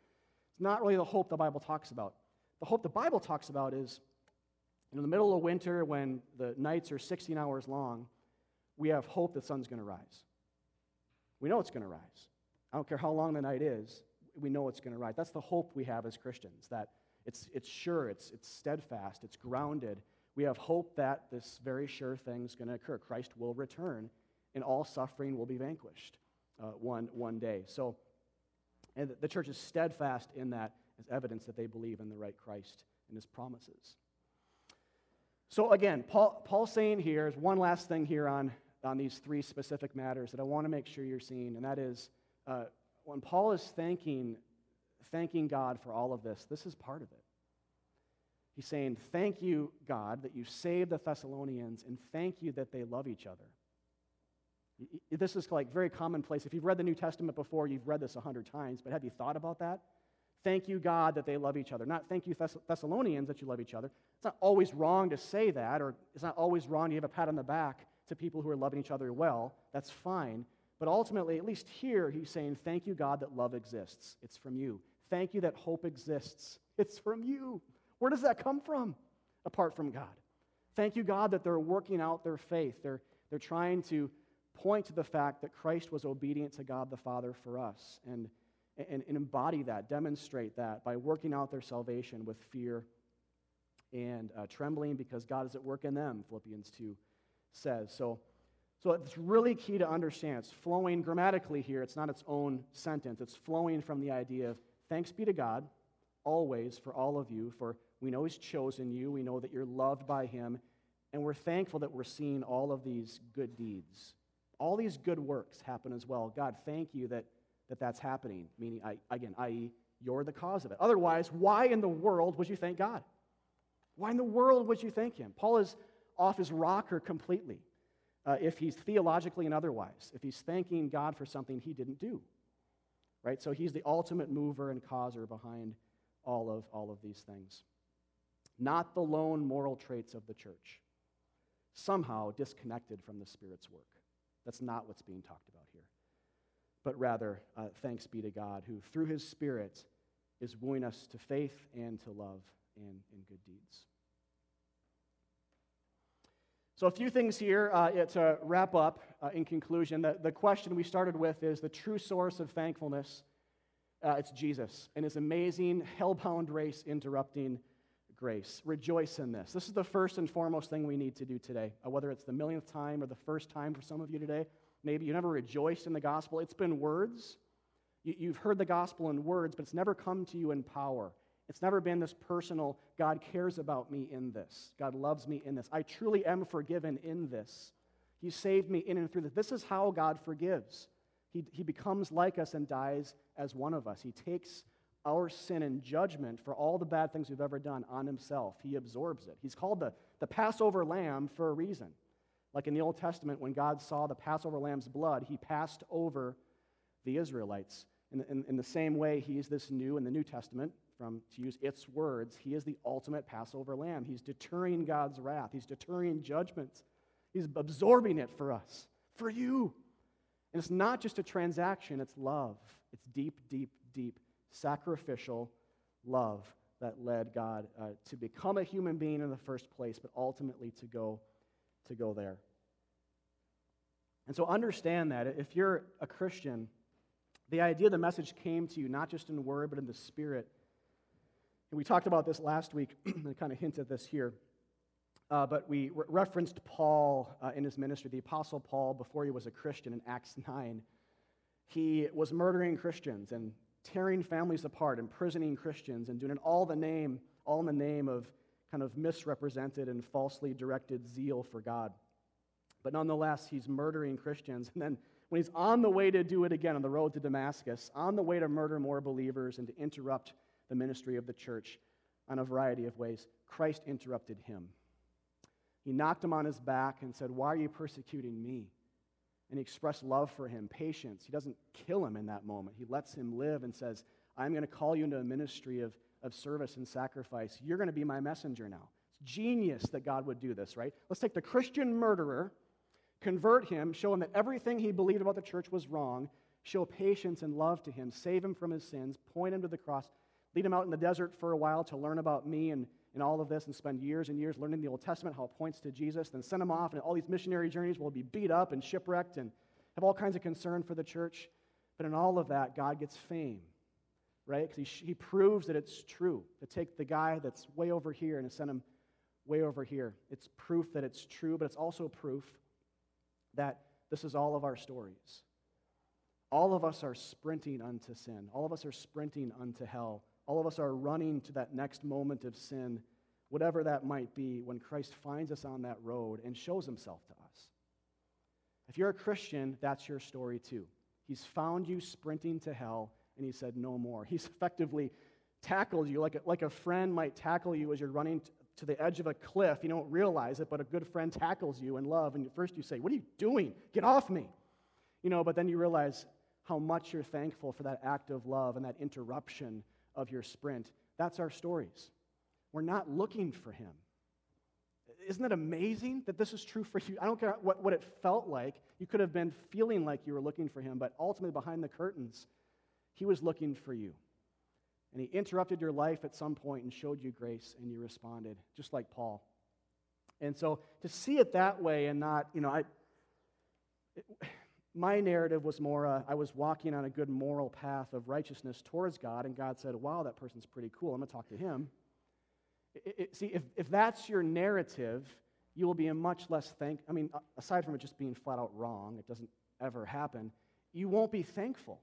It's not really the hope the Bible talks about. The hope the Bible talks about is in the middle of winter when the nights are 16 hours long, we have hope the sun's going to rise. We know it's going to rise. I don't care how long the night is, we know it's going to rise. That's the hope we have as Christians, that it's, it's sure, it's, it's steadfast, it's grounded. We have hope that this very sure thing is going to occur. Christ will return, and all suffering will be vanquished uh, one, one day. So, and the church is steadfast in that as evidence that they believe in the right Christ and his promises. So, again, Paul, Paul's saying here is one last thing here on, on these three specific matters that I want to make sure you're seeing, and that is uh, when Paul is thanking, thanking God for all of this, this is part of it. He's saying, Thank you, God, that you saved the Thessalonians, and thank you that they love each other. This is like very commonplace. If you've read the New Testament before, you've read this a hundred times, but have you thought about that? Thank you, God, that they love each other. Not thank you, Thess- Thessalonians, that you love each other. It's not always wrong to say that, or it's not always wrong to give a pat on the back to people who are loving each other well. That's fine. But ultimately, at least here, he's saying, Thank you, God, that love exists. It's from you. Thank you that hope exists. It's from you. Where does that come from apart from God? Thank you, God, that they're working out their faith. They're, they're trying to point to the fact that Christ was obedient to God the Father for us and, and, and embody that, demonstrate that by working out their salvation with fear and uh, trembling because God is at work in them, Philippians 2 says. So, so it's really key to understand. It's flowing grammatically here, it's not its own sentence. It's flowing from the idea of thanks be to God always for all of you, for we know He's chosen you, we know that you're loved by Him, and we're thankful that we're seeing all of these good deeds. All these good works happen as well. God, thank you that, that that's happening, meaning, I, again, i.e., you're the cause of it. Otherwise, why in the world would you thank God? Why in the world would you thank Him? Paul is off his rocker completely uh, if he's theologically and otherwise, if he's thanking God for something he didn't do. Right? So he's the ultimate mover and causer behind all of, all of these things. Not the lone moral traits of the church, somehow disconnected from the Spirit's work. That's not what's being talked about here. But rather, uh, thanks be to God, who through his Spirit is wooing us to faith and to love and, and good deeds. So, a few things here uh, to wrap up uh, in conclusion. The, the question we started with is the true source of thankfulness. Uh, it's Jesus and his amazing, hell-bound race interrupting grace. Rejoice in this. This is the first and foremost thing we need to do today. Uh, whether it's the millionth time or the first time for some of you today, maybe you never rejoiced in the gospel. It's been words. You, you've heard the gospel in words, but it's never come to you in power. It's never been this personal, God cares about me in this. God loves me in this. I truly am forgiven in this. He saved me in and through this. This is how God forgives. He, he becomes like us and dies as one of us. He takes our sin and judgment for all the bad things we've ever done on himself. He absorbs it. He's called the, the Passover lamb for a reason. Like in the Old Testament, when God saw the Passover lamb's blood, he passed over the Israelites. In, in, in the same way, he's this new in the New Testament from, to use its words, he is the ultimate Passover lamb. He's deterring God's wrath, he's deterring judgment, he's absorbing it for us, for you. And it's not just a transaction, it's love. It's deep, deep, deep sacrificial love that led God uh, to become a human being in the first place, but ultimately to go, to go there. And so understand that if you're a Christian, the idea the message came to you not just in word, but in the spirit and we talked about this last week, <clears throat> and kind of hinted at this here. Uh, but we re- referenced Paul uh, in his ministry, the Apostle Paul, before he was a Christian in Acts 9. He was murdering Christians and tearing families apart, imprisoning Christians, and doing it all the name, all in the name of kind of misrepresented and falsely directed zeal for God. But nonetheless, he's murdering Christians. <laughs> And then when he's on the way to do it again on the road to Damascus, on the way to murder more believers and to interrupt the ministry of the church on a variety of ways, Christ interrupted him. He knocked him on his back and said, Why are you persecuting me? And he expressed love for him, patience. He doesn't kill him in that moment. He lets him live and says, I'm going to call you into a ministry of, of service and sacrifice. You're going to be my messenger now. It's genius that God would do this, right? Let's take the Christian murderer, convert him, show him that everything he believed about the church was wrong, show patience and love to him, save him from his sins, point him to the cross, lead him out in the desert for a while to learn about me and, and all of this and spend years and years learning the Old Testament, how it points to Jesus, then send them off, and all these missionary journeys will be beat up and shipwrecked and have all kinds of concern for the church. But in all of that, God gets fame, right? Because he, he proves that it's true. To take the guy that's way over here and to send him way over here. It's proof that it's true, but it's also proof that this is all of our stories. All of us are sprinting unto sin. All of us are sprinting unto hell. All of us are running to that next moment of sin, whatever that might be, when Christ finds us on that road and shows himself to us. If you're a Christian, that's your story too. He's found you sprinting to hell, and he said, No more. <laughs> He's effectively tackled you like a, like a friend might tackle you as you're running to the edge of a cliff. You don't realize it, but a good friend tackles you in love, and first you say, What are you doing? Get off me. You know, but then you realize how much you're thankful for that act of love and that interruption of your sprint. That's our stories. We're not looking for him. Isn't it amazing that this is true for you? I don't care what, what it felt like. You could have been feeling like you were looking for him, but ultimately, behind the curtains, he was looking for you. And he interrupted your life at some point and showed you grace, and you responded, just like Paul. And so to see it that way and not, you know, I. It, my narrative was more uh, I was walking on a good moral path of righteousness towards God, and God said, Wow, that person's pretty cool. I'm going to talk to him. It, it, see, if, if that's your narrative, you will be a much less thank. I mean, aside from it just being flat out wrong, it doesn't ever happen. You won't be thankful.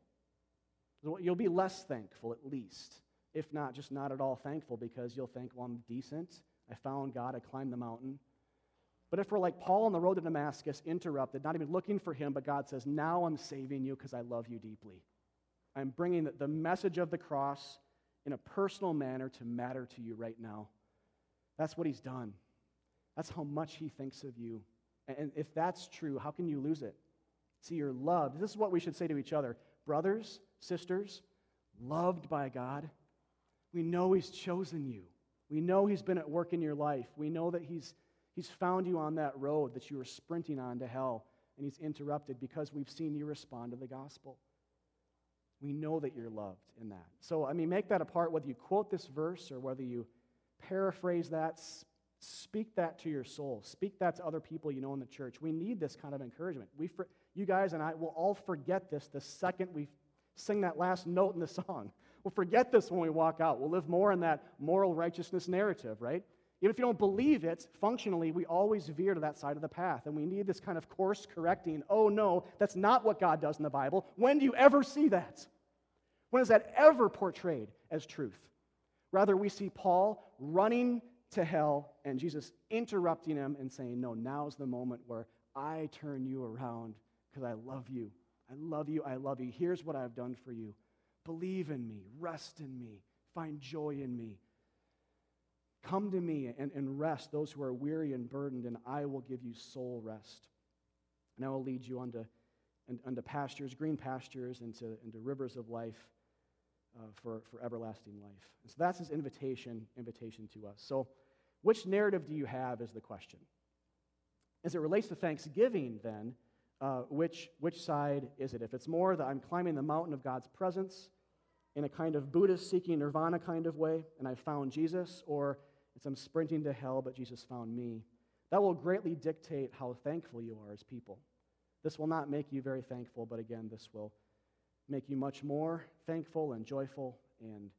You'll be less thankful, at least, if not just not at all thankful, because you'll think, well, I'm decent. I found God. I climbed the mountain. But if we're like Paul on the road to Damascus, interrupted, not even looking for him, but God says, Now I'm saving you because I love you deeply. I'm bringing the message of the cross in a personal manner to matter to you right now. That's what he's done. That's how much he thinks of you. And if that's true, how can you lose it? See, you're loved. This is what we should say to each other brothers, sisters, loved by God. We know he's chosen you. We know he's been at work in your life. We know that he's He's found you on that road that you were sprinting on to hell, and He's interrupted because we've seen you respond to the gospel. We know that you're loved in that. So, I mean, make that a part whether you quote this verse or whether you paraphrase that, speak that to your soul, speak that to other people you know in the church. We need this kind of encouragement. We, you guys and I will all forget this the second we sing that last note in the <laughs> song. We'll forget this when we walk out. We'll live more in that moral righteousness narrative, right? Even if you don't believe it, functionally, we always veer to that side of the path. And we need this kind of course correcting. Oh, no, that's not what God does in the Bible. When do you ever see that? When is that ever portrayed as truth? Rather, we see Paul running to hell and Jesus interrupting him and saying, No, now's the moment where I turn you around because I love you. I love you. I love you. Here's what I've done for you. Believe in me. Rest in me. Find joy in me. Come to me and, and rest, those who are weary and burdened, and I will give you soul rest. And I will lead you unto, unto pastures, green pastures, into, into rivers of life uh, for, for everlasting life. And so that's his invitation, invitation to us. So, which narrative do you have is the question. As it relates to Thanksgiving, then, uh, which, which side is it? If it's more that I'm climbing the mountain of God's presence in a kind of Buddhist seeking nirvana kind of way, and I've found Jesus, or it's I'm sprinting to hell, but Jesus found me. That will greatly dictate how thankful you are as people. This will not make you very thankful, but again, this will make you much more thankful and joyful and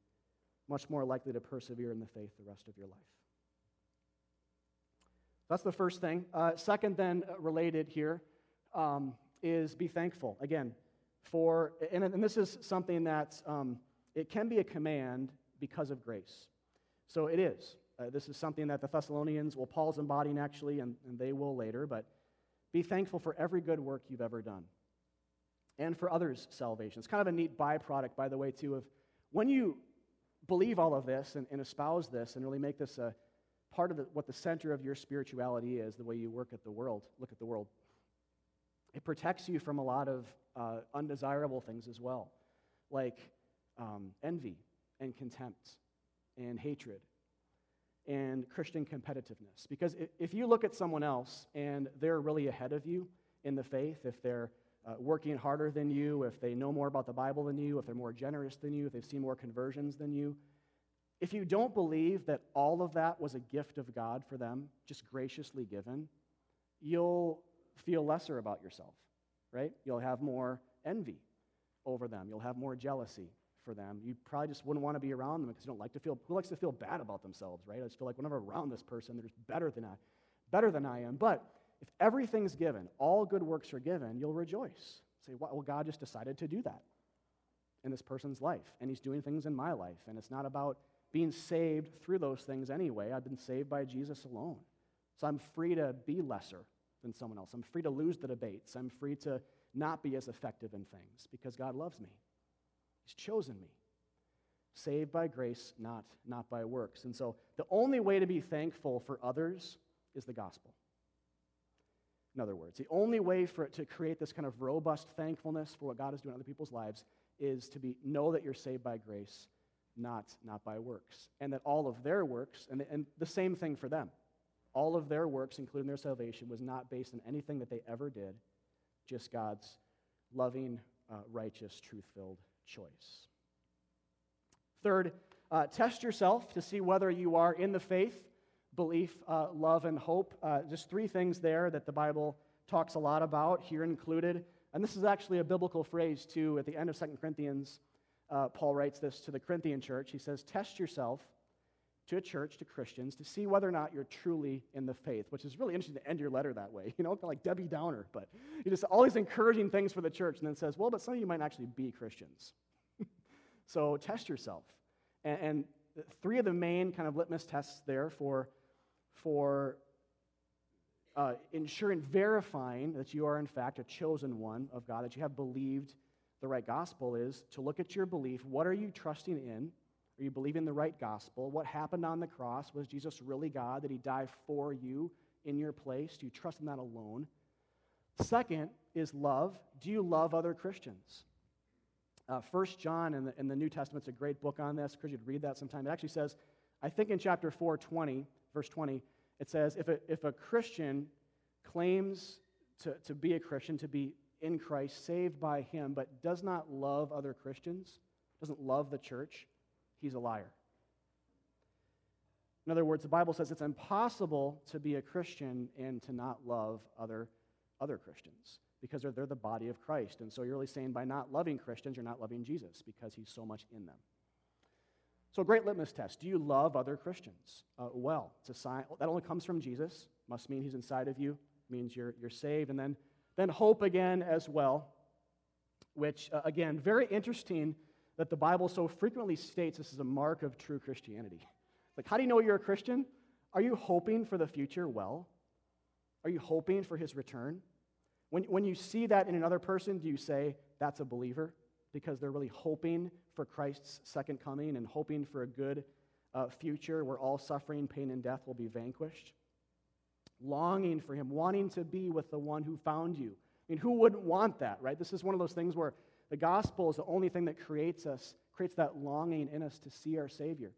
much more likely to persevere in the faith the rest of your life. That's the first thing. Uh, second, then, uh, related here, um, is be thankful. Again, for, and, and this is something that um, it can be a command because of grace. So it is. Uh, this is something that the Thessalonians, well, Paul's embodying actually, and, and they will later, but be thankful for every good work you've ever done and for others' salvation. It's kind of a neat byproduct, by the way, too, of when you believe all of this and, and espouse this and really make this a part of the, what the center of your spirituality is, the way you work at the world, look at the world. It protects you from a lot of uh, undesirable things as well, like um, envy and contempt and hatred and Christian competitiveness. Because if you look at someone else and they're really ahead of you in the faith, if they're uh, working harder than you, if they know more about the Bible than you, if they're more generous than you, if they've seen more conversions than you, if you don't believe that all of that was a gift of God for them, just graciously given, you'll feel lesser about yourself, right? You'll have more envy over them, you'll have more jealousy, for them. You probably just wouldn't want to be around them because you don't like to feel, who likes to feel bad about themselves, right? I just feel like whenever I'm around this person, they're just better than I, better than I am. But if everything's given, all good works are given, you'll rejoice. Say, well, God just decided to do that in this person's life, and He's doing things in my life. And it's not about being saved through those things anyway. I've been saved by Jesus alone. So I'm free to be lesser than someone else. I'm free to lose the debates. I'm free to not be as effective in things because God loves me. He's chosen me. Saved by grace, not, not by works. And so the only way to be thankful for others is the gospel. In other words, the only way for it to create this kind of robust thankfulness for what God is doing in other people's lives is to be know that you're saved by grace, not, not by works. And that all of their works, and, and the same thing for them, all of their works, including their salvation, was not based on anything that they ever did, just God's loving, uh, righteous, truth filled choice. Third, uh, test yourself to see whether you are in the faith, belief, uh, love, and hope. Uh, just three things there that the Bible talks a lot about, here included. And this is actually a biblical phrase, too. At the end of 2 Corinthians, uh, Paul writes this to the Corinthian church. He says, Test yourself to a church, to Christians, to see whether or not you're truly in the faith, which is really interesting to end your letter that way. <laughs> You know, kind of like Debbie Downer, but he just all these encouraging things for the church, and then says, well, but some of you might actually be Christians. <laughs> so test yourself. And, and three of the main kind of litmus tests there for, for uh, ensuring, verifying that you are in fact a chosen one of God, that you have believed the right gospel is to look at your belief. What are you trusting in? Are you believing the right gospel? What happened on the cross? Was Jesus really God? Did he die for you in your place? Do you trust in that alone? Second is love. Do you love other Christians? Uh, First John in the, in the New Testament is a great book on this. Could you read that sometime? It actually says, I think in chapter 4, 20, verse 20, it says, if a, if a Christian claims to, to be a Christian, to be in Christ, saved by him, but does not love other Christians, doesn't love the church, he's a liar. In other words, the Bible says it's impossible to be a Christian and to not love other, other Christians because they're, they're the body of Christ. And so you're really saying by not loving Christians, you're not loving Jesus because he's so much in them. So, great litmus test. Do you love other Christians? Uh, well, it's a sign that only comes from Jesus. Must mean he's inside of you. Means you're, you're saved. And then, then hope again as well, which, uh, again, very interesting that the Bible so frequently states this is a mark of true Christianity. Like, how do you know you're a Christian? Are you hoping for the future well? Are you hoping for his return? When, when you see that in another person, do you say, that's a believer? Because they're really hoping for Christ's second coming and hoping for a good uh, future where all suffering, pain, and death will be vanquished. Longing for him, wanting to be with the one who found you. I mean, who wouldn't want that, right? This is one of those things where the gospel is the only thing that creates us, creates that longing in us to see our Savior.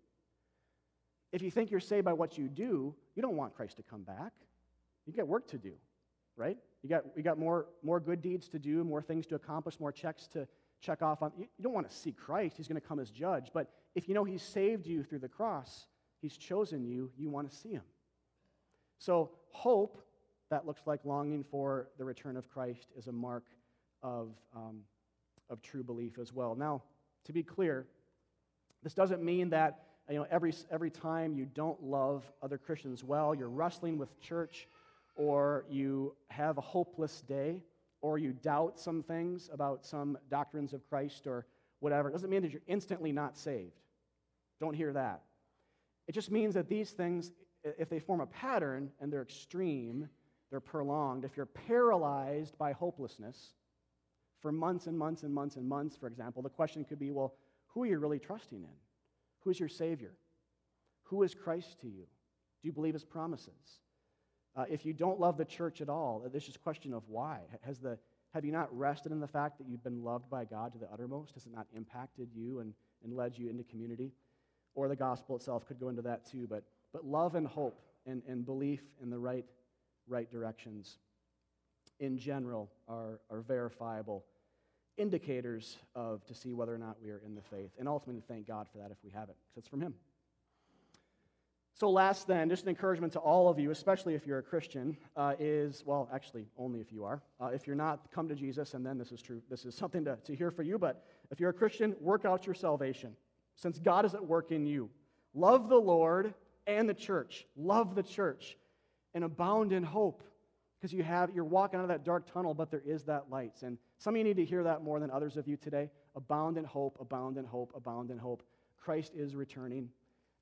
If you think you're saved by what you do, you don't want Christ to come back. You got work to do, right? You got, you got more, more good deeds to do, more things to accomplish, more checks to check off on. You, you don't want to see Christ. He's going to come as judge. But if you know He's saved you through the cross, He's chosen you, you want to see Him. So, hope that looks like longing for the return of Christ is a mark of um, of true belief as well. Now, to be clear, this doesn't mean that you know, every, every time you don't love other Christians well, you're wrestling with church, or you have a hopeless day, or you doubt some things about some doctrines of Christ or whatever, it doesn't mean that you're instantly not saved. Don't hear that. It just means that these things, if they form a pattern and they're extreme, they're prolonged, if you're paralyzed by hopelessness for months and months and months and months, for example, the question could be well, who are you really trusting in? Who is your Savior? Who is Christ to you? Do you believe His promises? Uh, if you don't love the church at all, this is a question of why. Has the, have you not rested in the fact that you've been loved by God to the uttermost? Has it not impacted you and, and led you into community? Or the gospel itself could go into that too. But, but love and hope and, and belief in the right, right directions in general are, are verifiable indicators of to see whether or not we are in the faith. And ultimately, thank God for that if we have it, because it's from Him. So, last then, just an encouragement to all of you, especially if you're a Christian, uh, is well, actually, only if you are. Uh, if you're not, come to Jesus, and then this is true. This is <laughs> something to, to hear for you. But if you're a Christian, work out your salvation, since God is at work in you. Love the Lord and the church. Love the church and abound in hope because you have you're walking out of that dark tunnel but there is that light and some of you need to hear that more than others of you today abound in hope abound in hope abound in hope christ is returning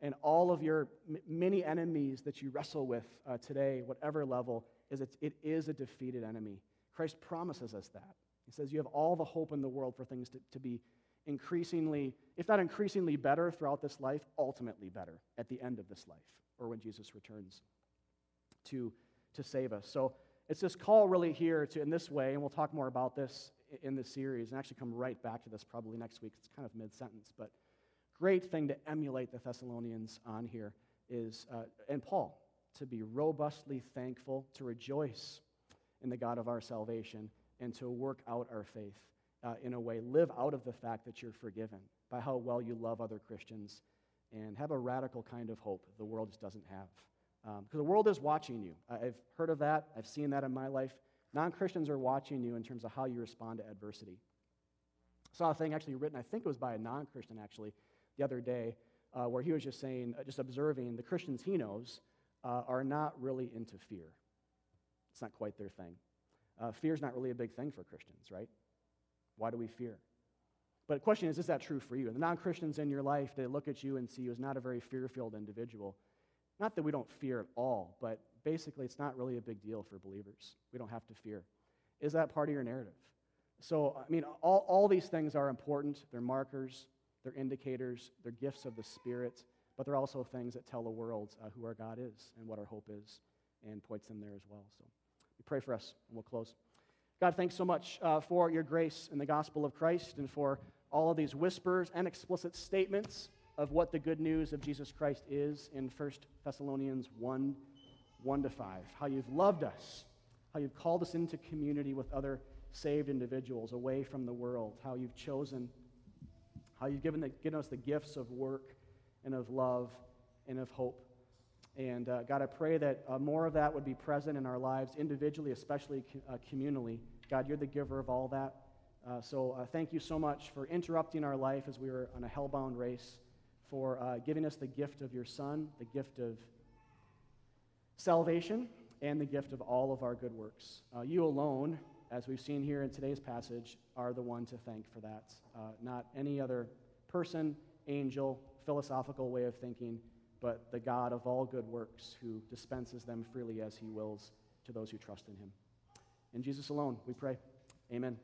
and all of your m- many enemies that you wrestle with uh, today, whatever level, is it, it is a defeated enemy. Christ promises us that. He says, You have all the hope in the world for things to, to be increasingly, if not increasingly better throughout this life, ultimately better at the end of this life or when Jesus returns to, to save us. So it's this call really here to, in this way, and we'll talk more about this in this series and actually come right back to this probably next week. It's kind of mid sentence, but great thing to emulate the Thessalonians on here is, uh, and Paul, to be robustly thankful, to rejoice in the God of our salvation, and to work out our faith uh, in a way, live out of the fact that you're forgiven by how well you love other Christians, and have a radical kind of hope the world just doesn't have. Because um, the world is watching you. I've heard of that, I've seen that in my life. Non Christians are watching you in terms of how you respond to adversity. I saw a thing actually written, I think it was by a non Christian actually, the other day uh, where he was just saying, uh, just observing the Christians he knows uh, are not really into fear. It's not quite their thing. Uh, fear is not really a big thing for Christians, right? Why do we fear? But the question is, is that true for you? And the non Christians in your life, they look at you and see you as not a very fear filled individual. Not that we don't fear at all, but basically it's not really a big deal for believers. We don't have to fear. Is that part of your narrative? So, I mean, all, all these things are important. They're markers, they're indicators, they're gifts of the Spirit, but they're also things that tell the world uh, who our God is and what our hope is and points them there as well. So we pray for us and we'll close. God, thanks so much uh, for your grace in the gospel of Christ and for all of these whispers and explicit statements of what the good news of Jesus Christ is in 1 Thessalonians 1 1 to 5. How you've loved us, how you've called us into community with other saved individuals away from the world, how you've chosen how you've given, the, given us the gifts of work and of love and of hope. And uh, God, I pray that uh, more of that would be present in our lives, individually, especially uh, communally. God, you're the giver of all that. Uh, so uh, thank you so much for interrupting our life as we were on a hellbound race, for uh, giving us the gift of your Son, the gift of salvation, and the gift of all of our good works. you alone as we've seen here in today's passage, are the one to thank for that. Uh, not any other person, angel, philosophical way of thinking, but the God of all good works who dispenses them freely as he wills to those who trust in him. In Jesus alone, we pray. Amen.